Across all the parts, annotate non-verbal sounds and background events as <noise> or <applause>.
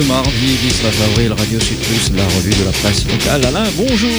Salud. Mardi 19 avril, Radio Sud Plus, la revue de la presse locale. Alain, bonjour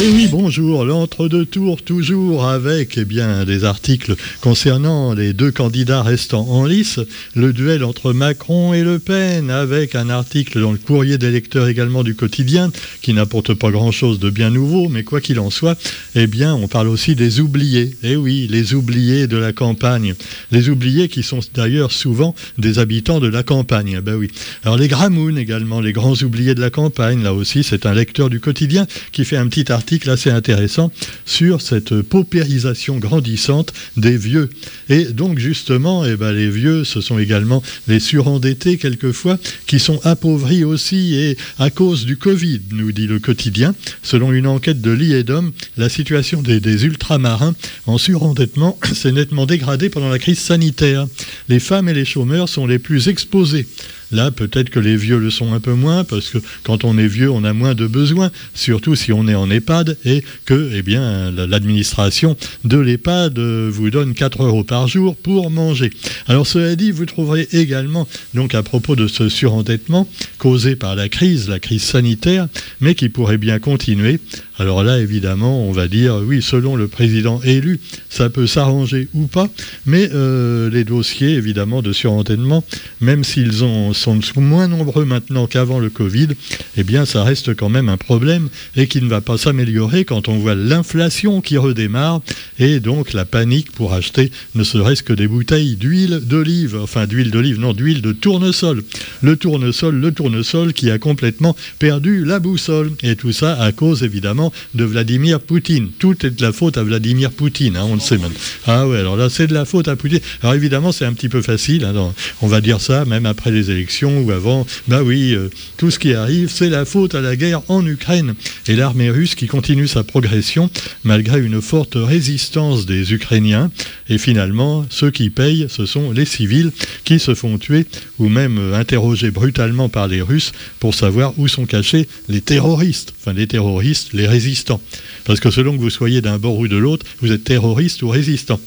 Eh oui, bonjour, l'entre-deux tours toujours avec eh bien, des articles concernant les deux candidats restants en lice, le duel entre Macron et Le Pen, avec un article dans le courrier des lecteurs également du quotidien, qui n'apporte pas grand-chose de bien nouveau, mais quoi qu'il en soit, eh bien, on parle aussi des oubliés. Eh oui, les oubliés de la campagne. Les oubliés qui sont d'ailleurs souvent des habitants de la campagne. Ben oui. Alors les Gramoun également, les grands oubliés de la campagne, là aussi, c'est un lecteur du quotidien qui fait un petit article assez intéressant sur cette paupérisation grandissante des vieux. Et donc justement, eh ben, les vieux, ce sont également les surendettés quelquefois, qui sont appauvris aussi et à cause du Covid, nous dit le quotidien. Selon une enquête de l'IEDOM, la situation des, des ultramarins en surendettement s'est nettement dégradée pendant la crise sanitaire. Les femmes et les chômeurs sont les plus exposés. Là, peut-être que les vieux le sont un peu moins, parce que quand on est vieux, on a moins de besoins, surtout si on est en EHPAD et que eh bien, l'administration de l'EHPAD euh, vous donne 4 euros par jour pour manger. Alors, cela dit, vous trouverez également, donc à propos de ce surendettement causé par la crise, la crise sanitaire, mais qui pourrait bien continuer. Alors là, évidemment, on va dire, oui, selon le président élu, ça peut s'arranger ou pas, mais euh, les dossiers, évidemment, de surendettement, même s'ils ont sont moins nombreux maintenant qu'avant le Covid, eh bien ça reste quand même un problème et qui ne va pas s'améliorer quand on voit l'inflation qui redémarre et donc la panique pour acheter ne serait-ce que des bouteilles d'huile d'olive, enfin d'huile d'olive, non, d'huile de tournesol. Le tournesol, le tournesol qui a complètement perdu la boussole. Et tout ça à cause évidemment de Vladimir Poutine. Tout est de la faute à Vladimir Poutine, hein, on le sait maintenant. Ah ouais, alors là c'est de la faute à Poutine. Alors évidemment c'est un petit peu facile, hein, on va dire ça même après les élections ou avant, bah oui, euh, tout ce qui arrive, c'est la faute à la guerre en Ukraine. Et l'armée russe qui continue sa progression malgré une forte résistance des Ukrainiens. Et finalement, ceux qui payent, ce sont les civils qui se font tuer ou même euh, interrogés brutalement par les Russes pour savoir où sont cachés les terroristes. Enfin, les terroristes, les résistants. Parce que selon que vous soyez d'un bord ou de l'autre, vous êtes terroriste ou résistant.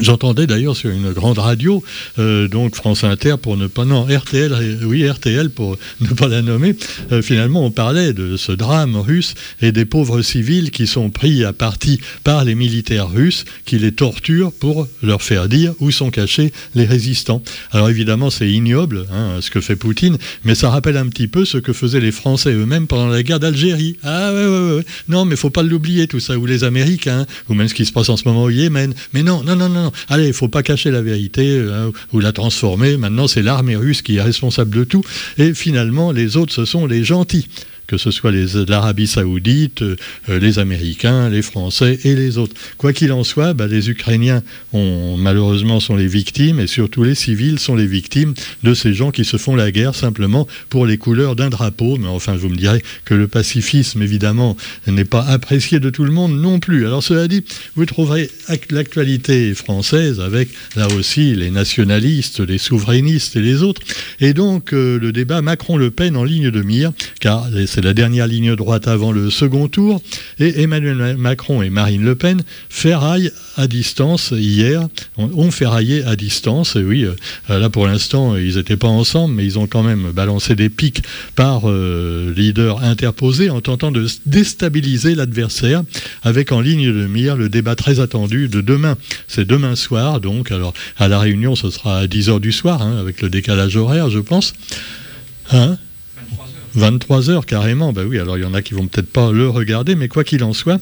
J'entendais d'ailleurs sur une grande radio, euh, donc France Inter pour ne pas non RTL, oui RTL pour <laughs> ne pas la nommer. Euh, finalement, on parlait de ce drame russe et des pauvres civils qui sont pris à partie par les militaires russes, qui les torturent pour leur faire dire où sont cachés les résistants. Alors évidemment, c'est ignoble hein, ce que fait Poutine, mais ça rappelle un petit peu ce que faisaient les Français eux-mêmes pendant la guerre d'Algérie. Ah ouais, ouais, ouais, non, mais faut pas l'oublier tout ça, ou les Américains, ou même ce qui se passe en ce moment au Yémen. Mais non, non, non, non. Allez, il faut pas cacher la vérité hein, ou la transformer. Maintenant, c'est l'armée russe qui est responsable de tout. Et finalement, les autres, ce sont les gentils que ce soit l'Arabie saoudite, euh, les Américains, les Français et les autres. Quoi qu'il en soit, bah, les Ukrainiens malheureusement sont les victimes et surtout les civils sont les victimes de ces gens qui se font la guerre simplement pour les couleurs d'un drapeau. Mais enfin, vous me direz que le pacifisme, évidemment, n'est pas apprécié de tout le monde non plus. Alors cela dit, vous trouverez l'actualité française avec là aussi les nationalistes, les souverainistes et les autres. Et donc euh, le débat Macron-Le Pen en ligne de mire, car c'est la dernière ligne droite avant le second tour. Et Emmanuel Macron et Marine Le Pen ferraillent à distance hier, ont ferraillé à distance. Et oui, euh, là pour l'instant, ils n'étaient pas ensemble, mais ils ont quand même balancé des pics par euh, leader interposé en tentant de déstabiliser l'adversaire, avec en ligne de mire le débat très attendu de demain. C'est demain soir, donc. Alors à la réunion, ce sera à 10h du soir, hein, avec le décalage horaire, je pense. Hein? 23 heures carrément, ben oui, alors il y en a qui vont peut-être pas le regarder, mais quoi qu'il en soit,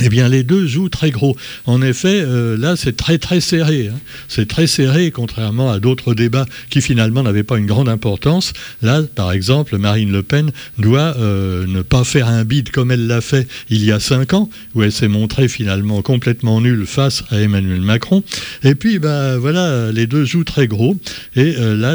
eh bien, les deux jouent très gros. En effet, euh, là, c'est très très serré. Hein. C'est très serré, contrairement à d'autres débats qui finalement n'avaient pas une grande importance. Là, par exemple, Marine Le Pen doit euh, ne pas faire un bid comme elle l'a fait il y a cinq ans, où elle s'est montrée finalement complètement nulle face à Emmanuel Macron. Et puis, ben voilà, les deux jouent très gros. Et euh, là,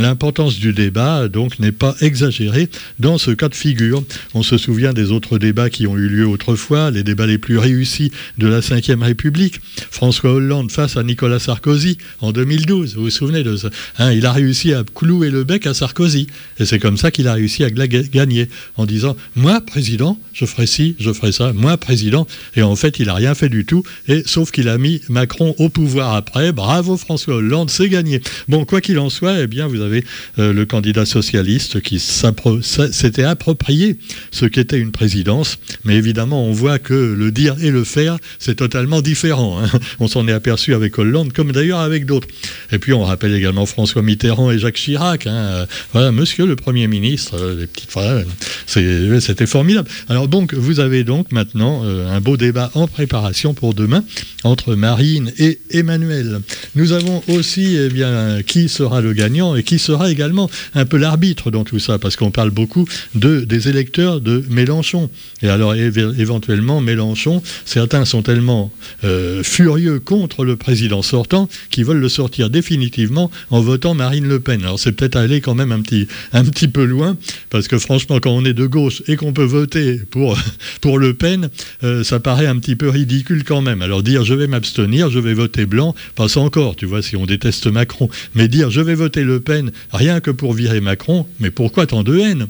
l'importance du débat donc n'est pas exagérée dans ce cas de figure. On se souvient des autres débats qui ont eu lieu autrefois, les débats les plus réussis de la Ve République. François Hollande face à Nicolas Sarkozy en 2012. Vous vous souvenez de ça hein, Il a réussi à clouer le bec à Sarkozy. Et c'est comme ça qu'il a réussi à gagner, en disant Moi, président, je ferai ci, je ferai ça, moi, président. Et en fait, il n'a rien fait du tout, et, sauf qu'il a mis Macron au pouvoir après. Bravo François Hollande, c'est gagné. Bon, quoi qu'il en soit, eh bien, vous avez euh, le candidat socialiste qui s'était approprié ce qu'était une présidence. Mais évidemment, on voit que le dire et le faire, c'est totalement différent. Hein. On s'en est aperçu avec Hollande, comme d'ailleurs avec d'autres. Et puis, on rappelle également François Mitterrand et Jacques Chirac. Hein. Voilà, monsieur le Premier ministre, euh, les petites phrases, c'était formidable. Alors, donc, vous avez donc maintenant euh, un beau débat en préparation pour demain entre Marine et Emmanuel. Nous avons aussi, eh bien, qui sera le gagnant et qui sera également un peu l'arbitre dans tout ça, parce qu'on parle beaucoup de, des électeurs de Mélenchon. Et alors, éventuellement, Mélenchon, certains sont tellement euh, furieux contre le président sortant qu'ils veulent le sortir définitivement en votant Marine Le Pen. Alors, c'est peut-être aller quand même un petit, peu loin, parce que franchement, quand on est de gauche et qu'on peut voter pour, <laughs> pour Le Pen, euh, ça paraît un petit peu ridicule quand même. Alors, dire je vais m'abstenir, je vais voter blanc, passe encore, tu vois, si on déteste Macron. Mais dire je vais voter Le Pen rien que pour virer Macron, mais pourquoi tant de haine?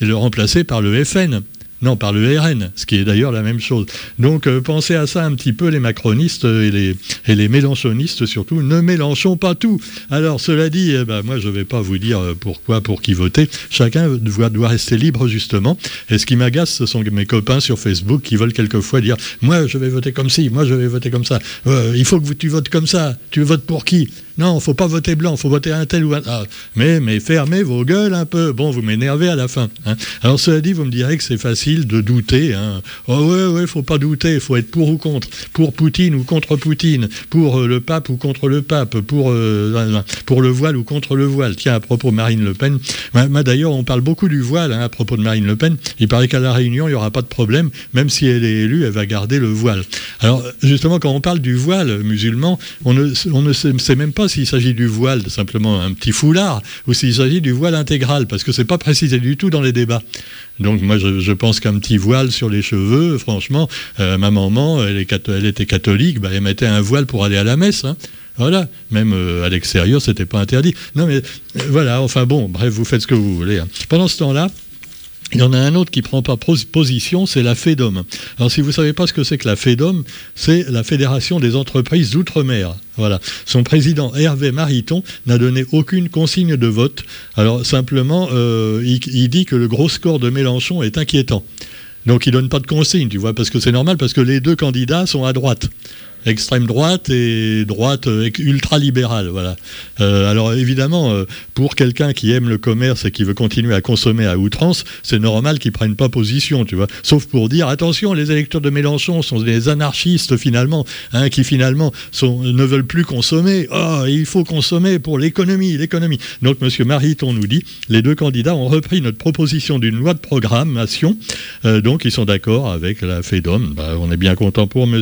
Et le remplacer par le FN non, par le RN, ce qui est d'ailleurs la même chose. Donc euh, pensez à ça un petit peu, les macronistes et les, et les mélanchonistes surtout. Ne mélangeons pas tout. Alors cela dit, eh ben, moi je ne vais pas vous dire euh, pourquoi, pour qui voter. Chacun doit, doit rester libre justement. Et ce qui m'agace, ce sont mes copains sur Facebook qui veulent quelquefois dire Moi je vais voter comme ci, moi je vais voter comme ça. Euh, il faut que tu votes comme ça. Tu votes pour qui? Non, il faut pas voter blanc, il faut voter un tel ou un... Ah, mais, mais fermez vos gueules un peu. Bon, vous m'énervez à la fin. Hein. Alors, cela dit, vous me direz que c'est facile de douter. Hein. Oh ouais, ouais, faut pas douter, il faut être pour ou contre. Pour Poutine ou contre Poutine. Pour euh, le pape ou contre le pape. Pour, euh, pour le voile ou contre le voile. Tiens, à propos de Marine Le Pen, d'ailleurs, on parle beaucoup du voile hein, à propos de Marine Le Pen. Il paraît qu'à La Réunion, il n'y aura pas de problème. Même si elle est élue, elle va garder le voile. Alors, justement, quand on parle du voile musulman, on ne, ne sait même pas s'il s'agit du voile, simplement un petit foulard, ou s'il s'agit du voile intégral, parce que c'est pas précisé du tout dans les débats. Donc moi, je, pense qu'un petit voile sur les cheveux, franchement, euh, ma maman, elle, était catholique, bah, elle mettait un voile pour aller à la messe. Hein. Voilà, même euh, à l'extérieur, c'était pas interdit. Non mais euh, voilà, enfin bon, bref, vous faites ce que vous voulez. Hein. Pendant ce temps-là, il y en a un autre qui prend pas position, c'est la FEDOM. Alors si vous ne savez pas ce que c'est que la FEDOM, c'est la Fédération des entreprises d'outre-mer. Voilà. Son président Hervé Mariton n'a donné aucune consigne de vote. Alors simplement, euh, il, dit que le gros score de Mélenchon est inquiétant. Donc il donne pas de consigne, tu vois, parce que c'est normal, parce que les deux candidats sont à droite extrême droite et droite euh, ultra-libérale. Voilà. Euh, alors évidemment, euh, pour quelqu'un qui aime le commerce et qui veut continuer à consommer à outrance, c'est normal qu'ils prennent pas position, tu vois. Sauf pour dire attention, les électeurs de Mélenchon sont des anarchistes finalement, hein, qui finalement ne veulent plus consommer. Oh, il faut consommer pour l'économie, l'économie. Donc M. Mariton nous dit, les deux candidats ont repris notre proposition d'une loi de programmation, donc ils sont d'accord avec la FEDOM. Bah, on est bien content pour M.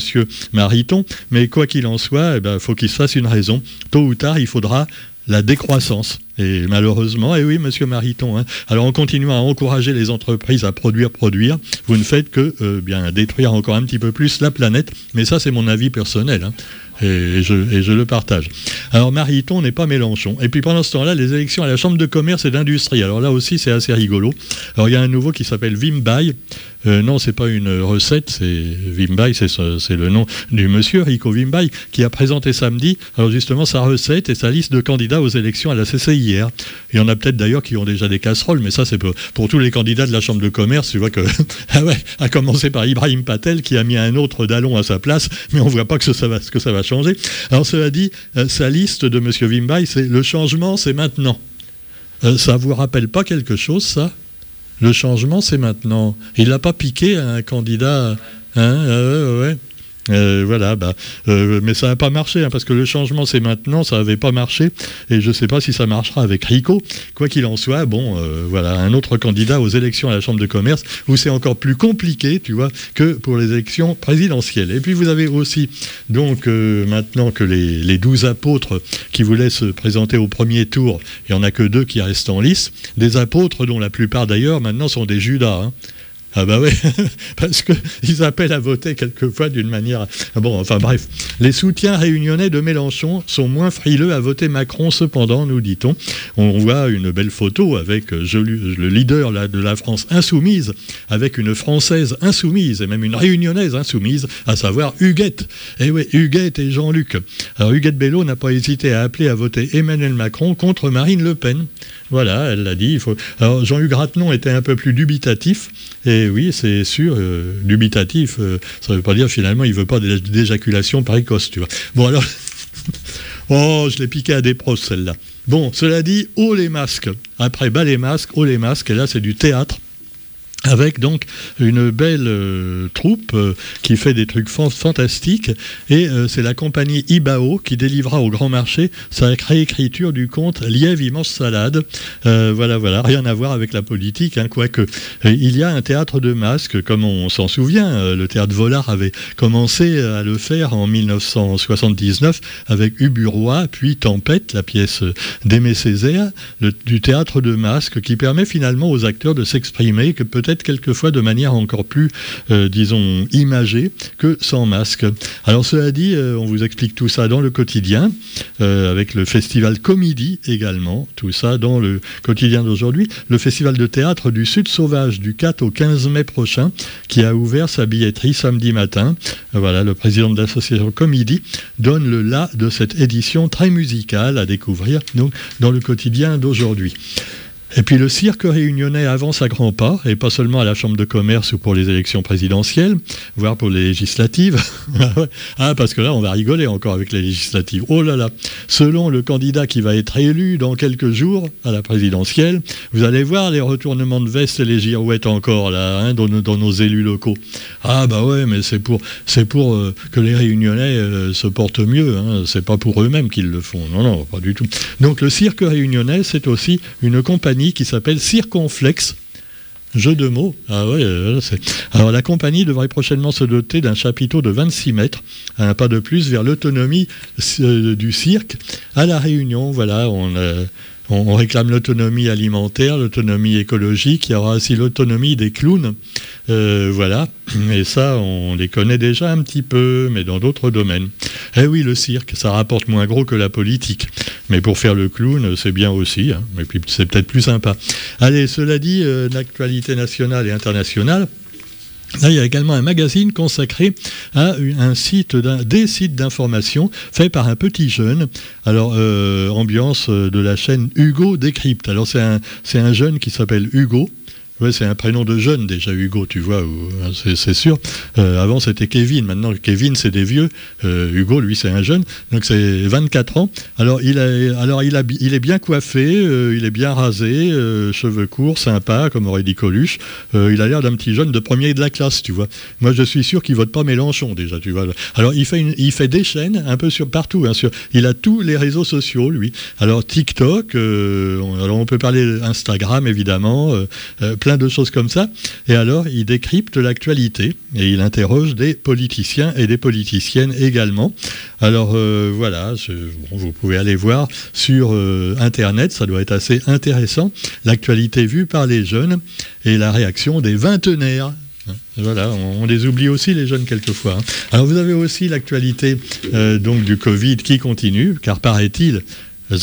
Mariton. Mais quoi qu'il en soit, il eh ben, faut qu'il se fasse une raison. Tôt ou tard, il faudra la décroissance. Et malheureusement, et eh oui, monsieur Mariton, hein. alors en continuant à encourager les entreprises à produire, produire, vous ne faites que euh, bien détruire encore un petit peu plus la planète. Mais ça, c'est mon avis personnel. Hein. Et je, le partage. Alors Mariton n'est pas Mélenchon. Et puis pendant ce temps-là, les élections à la Chambre de commerce et d'industrie. Alors là aussi, c'est assez rigolo. Alors il y a un nouveau qui s'appelle Vimbay. Euh, non, c'est pas une recette, c'est Vimbay, c'est le nom du monsieur Rico Vimbay, qui a présenté samedi, alors justement, sa recette et sa liste de candidats aux élections à la Il y en a peut-être d'ailleurs qui ont déjà des casseroles, mais ça, c'est pour, tous les candidats de la Chambre de commerce. Tu vois que, <laughs> ah à commencer par Ibrahim Patel, qui a mis un autre dallon à sa place, mais on voit pas que ça va, changer. Alors, cela dit, euh, sa liste de monsieur Vimbay, c'est le changement, c'est maintenant. Euh, ça vous rappelle pas quelque chose, ça? Le changement, c'est maintenant. Il n'a pas piqué un candidat. Hein, ouais, euh, voilà, bah, euh, mais ça n'a pas marché, hein, parce que le changement c'est maintenant, ça n'avait pas marché, et je ne sais pas si ça marchera avec Rico. Quoi qu'il en soit, bon, euh, voilà, un autre candidat aux élections à la Chambre de commerce, où c'est encore plus compliqué, tu vois, que pour les élections présidentielles. Et puis vous avez aussi, donc, maintenant que les, les 12 apôtres qui voulaient se présenter au premier tour, il n'y en a que deux qui restent en lice, des apôtres dont la plupart d'ailleurs maintenant sont des Judas. Hein. Ah bah oui, <laughs> parce qu'ils appellent à voter quelquefois d'une manière... Ah bon, enfin bref. Les soutiens réunionnais de Mélenchon sont moins frileux à voter Macron, cependant, nous dit-on. On voit une belle photo avec euh, le leader de la France insoumise, avec une Française insoumise, et même une réunionnaise insoumise, à savoir Huguette. Eh oui, Huguette et Jean-Luc. Alors Huguette Bello n'a pas hésité à appeler à voter Emmanuel Macron contre Marine Le Pen. Voilà, elle l'a dit. Alors Jean-Luc Ratenon était un peu plus dubitatif. Et oui, c'est sûr, euh, dubitatif, euh, ça ne veut pas dire finalement il ne veut pas d'éjaculation précoce, tu vois. Bon alors, <laughs> oh, je l'ai piqué à des pros celle-là. Bon, cela dit, haut les masques. Après, bas les masques, haut les masques. Et là, c'est du théâtre avec donc une belle euh, troupe euh, qui fait des trucs fantastiques. Et euh, c'est la compagnie Ibao qui délivrera au grand marché sa réécriture du conte Lièvre immense salade. Voilà voilà. Rien à voir avec la politique hein, quoique il y a un théâtre de masques comme on s'en souvient. Le théâtre Volard avait commencé à le faire en 1979 avec Uburois puis Tempête la pièce d'Aimé Césaire du théâtre de masques qui permet finalement aux acteurs de s'exprimer que peut-être quelquefois de manière encore plus, euh, disons, imagée que sans masque. Alors cela dit, euh, on vous explique tout ça dans le quotidien, euh, avec le festival Comédie également, tout ça dans le quotidien d'aujourd'hui. Le festival de théâtre du Sud Sauvage du 4 au 15 mai prochain, qui a ouvert sa billetterie samedi matin. Voilà, le président de l'association Comédie donne le là de cette édition très musicale à découvrir donc, dans le quotidien d'aujourd'hui. Et puis le cirque réunionnais avance à grands pas, et pas seulement à la Chambre de commerce ou pour les élections présidentielles, voire pour les législatives. <laughs> ah, parce que là, on va rigoler encore avec les législatives. Oh là là Selon le candidat qui va être élu dans quelques jours à la présidentielle, vous allez voir les retournements de veste et les girouettes encore, là, hein, dans, nos élus locaux. Ah bah ouais, mais c'est pour, euh, que les réunionnais euh, se portent mieux, hein. c'est pas pour eux-mêmes qu'ils le font. Non, non, pas du tout. Donc le cirque réunionnais, c'est aussi une compagnie qui s'appelle Circonflex. Jeu de mots. Ah euh, Alors la compagnie devrait prochainement se doter d'un chapiteau de 26 mètres, un pas de plus vers l'autonomie euh, du cirque. À la Réunion, voilà, on, euh, on, réclame l'autonomie alimentaire, l'autonomie écologique, il y aura aussi l'autonomie des clowns. Voilà, et ça, on les connaît déjà un petit peu, mais dans d'autres domaines. Eh oui, le cirque, ça rapporte moins gros que la politique. Mais pour faire le clown, c'est bien aussi, hein. et puis c'est peut-être plus sympa. Allez, cela dit, euh, l'actualité nationale et internationale, Là, il y a également un magazine consacré à un site, des sites d'information fait par un petit jeune. Alors, euh, ambiance de la chaîne Hugo Décrypte. Alors, c'est un, un jeune qui s'appelle Hugo, Ouais, c'est un prénom de jeune déjà, Hugo, tu vois, hein, c'est sûr. Euh, avant, c'était Kevin. Maintenant, Kevin, c'est des vieux. Euh, Hugo, lui, c'est un jeune. Donc, c'est 24 ans. Alors, il, est bien coiffé, euh, il est bien rasé, cheveux courts, sympa, comme aurait dit Coluche. il a l'air d'un petit jeune de premier de la classe, tu vois. Moi, je suis sûr qu'il vote pas Mélenchon, déjà, tu vois. Alors, il fait, des chaînes un peu sur partout, bien sûr. Il a tous les réseaux sociaux, lui. Alors, TikTok, alors on peut parler Instagram, évidemment, plein de choses comme ça. Et alors, il décrypte l'actualité et il interroge des politiciens et des politiciennes également. Alors euh, voilà, vous pouvez aller voir sur euh, Internet, ça doit être assez intéressant, l'actualité vue par les jeunes et la réaction des vingtenaires. Voilà, on, les oublie aussi les jeunes quelquefois. Hein. Alors vous avez aussi l'actualité euh, donc du Covid qui continue, car paraît-il,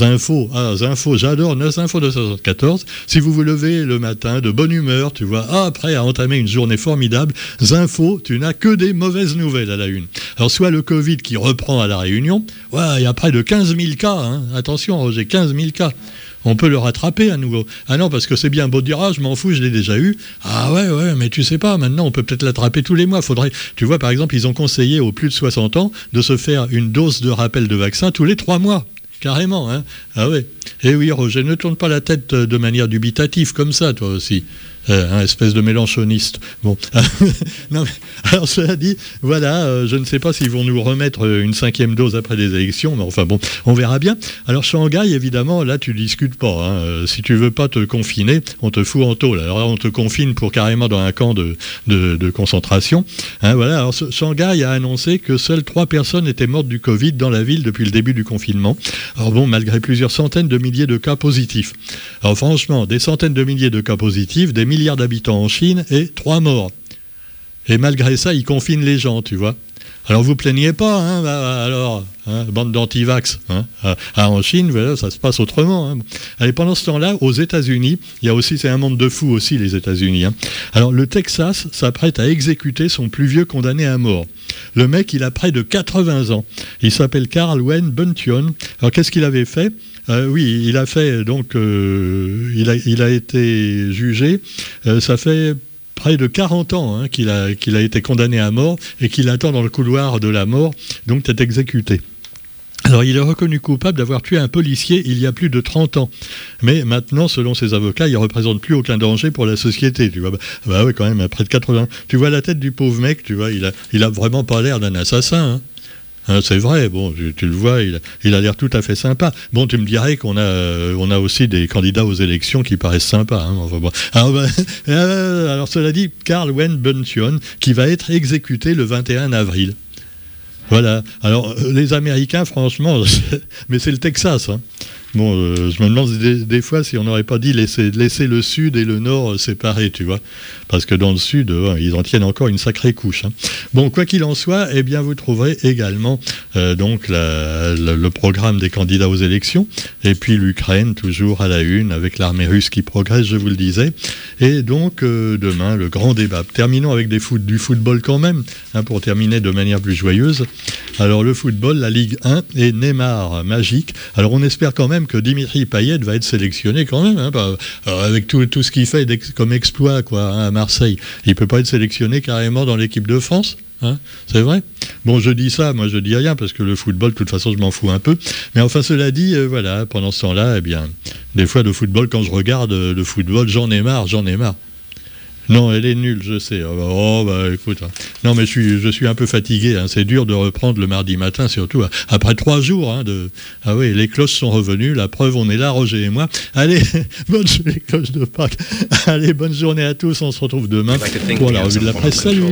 infos, ah, infos, j'adore de 74. Si vous vous levez le matin de bonne humeur, tu vois, ah, après à entamer une journée formidable, infos, tu n'as que des mauvaises nouvelles à la une. Alors, soit le Covid qui reprend à la Réunion, ouais, il y a près de 15 000 cas, hein. attention Roger, 15 000 cas on peut le rattraper à nouveau. Ah non, parce que c'est bien beau de dire, ah, je m'en fous, je l'ai déjà eu. Ah ouais, ouais, mais tu sais pas, maintenant, on peut peut-être l'attraper tous les mois. Faudrait, tu vois, par exemple, ils ont conseillé aux plus de 60 ans de se faire une dose de rappel de vaccin tous les trois mois. Carrément, hein Ah ouais. Eh oui, Roger, ne tourne pas la tête de manière dubitative comme ça, toi aussi. Euh, un espèce de mélanchoniste. Bon, <laughs> alors cela dit, voilà, euh, je ne sais pas s'ils vont nous remettre une cinquième dose après les élections, mais enfin bon, on verra bien. Alors Shanghai, évidemment, là tu discutes pas. Hein. Euh, si tu veux pas te confiner, on te fout en tôle. Alors on te confine pour carrément dans un camp de, de, concentration. Hein, voilà. Alors Shanghai a annoncé que seules trois personnes étaient mortes du Covid dans la ville depuis le début du confinement. Alors bon, malgré plusieurs centaines de milliers de cas positifs. Alors franchement, des centaines de milliers de cas positifs, des milliard d'habitants en Chine et 3 morts. Et malgré ça, ils confinent les gens, tu vois. Alors vous plaignez pas, hein, bah, alors, hein, bande d'antivax. Hein, ah, en Chine, voilà, ça se passe autrement. Hein. Allez, pendant ce temps-là, aux États-Unis, il y a aussi, c'est un monde de fous aussi, les États-Unis. Alors le Texas s'apprête à exécuter son plus vieux condamné à mort. Le mec, il a près de 80 ans. Il s'appelle Carl Wayne Buntion. Alors qu'est-ce qu'il avait fait? Euh, oui, il a fait donc, euh, il, a, il, a, été jugé. Euh, ça fait près de 40 ans hein, qu'il a, été condamné à mort et qu'il attend dans le couloir de la mort, donc d'être exécuté. Alors, il est reconnu coupable d'avoir tué un policier il y a plus de 30 ans. Mais maintenant, selon ses avocats, il ne représente plus aucun danger pour la société. Tu vois, bah, bah quand même, près de 80. Tu vois la tête du pauvre mec, tu vois, il a, il a vraiment pas l'air d'un assassin. Hein. Hein, c'est vrai, bon, tu, le vois, il, a l'air tout à fait sympa. Bon, tu me dirais qu'on a, euh, aussi des candidats aux élections qui paraissent sympas. Hein, alors, bah, <laughs> euh, alors, cela dit, Karl Wen Buntion, qui va être exécuté le 21 avril. Voilà. Alors, euh, les Américains, franchement, <laughs> mais c'est le Texas. Hein. Bon, je me demande des, fois si on n'aurait pas dit laisser, laisser, le sud et le nord séparés, tu vois. Parce que dans le sud, euh, ils en tiennent encore une sacrée couche. Hein. Bon, quoi qu'il en soit, eh bien, vous trouverez également donc le programme des candidats aux élections. Et puis l'Ukraine, toujours à la une, avec l'armée russe qui progresse, je vous le disais. Et donc, demain, le grand débat. Terminons avec des foot, du football quand même, hein, pour terminer de manière plus joyeuse. Alors, le football, la Ligue 1 et Neymar, magique. Alors, on espère quand même que Dimitri Payet va être sélectionné quand même, hein, euh, avec tout, tout ce qu'il fait comme exploit quoi, Marseille. Il ne peut pas être sélectionné carrément dans l'équipe de France hein, c'est vrai Bon, je dis ça, moi je dis rien, parce que le football, de toute façon, je m'en fous un peu. Mais enfin, cela dit, euh, voilà, pendant ce temps-là, eh bien, des fois, le football, quand je regarde euh, le football, j'en ai marre, j'en ai marre. Non, elle est nulle, je sais. Oh, bah, oh bah écoute. Hein. Non, mais je suis, je suis un peu fatigué. Hein. C'est dur de reprendre le mardi matin, surtout hein. après trois jours. Hein, de... Ah oui, les cloches sont revenues. La preuve, on est là, Roger et moi. Allez, <laughs> bonne les cloches de Pâques. Allez, bonne journée à tous. On se retrouve demain pour la revue de la presse. Salut.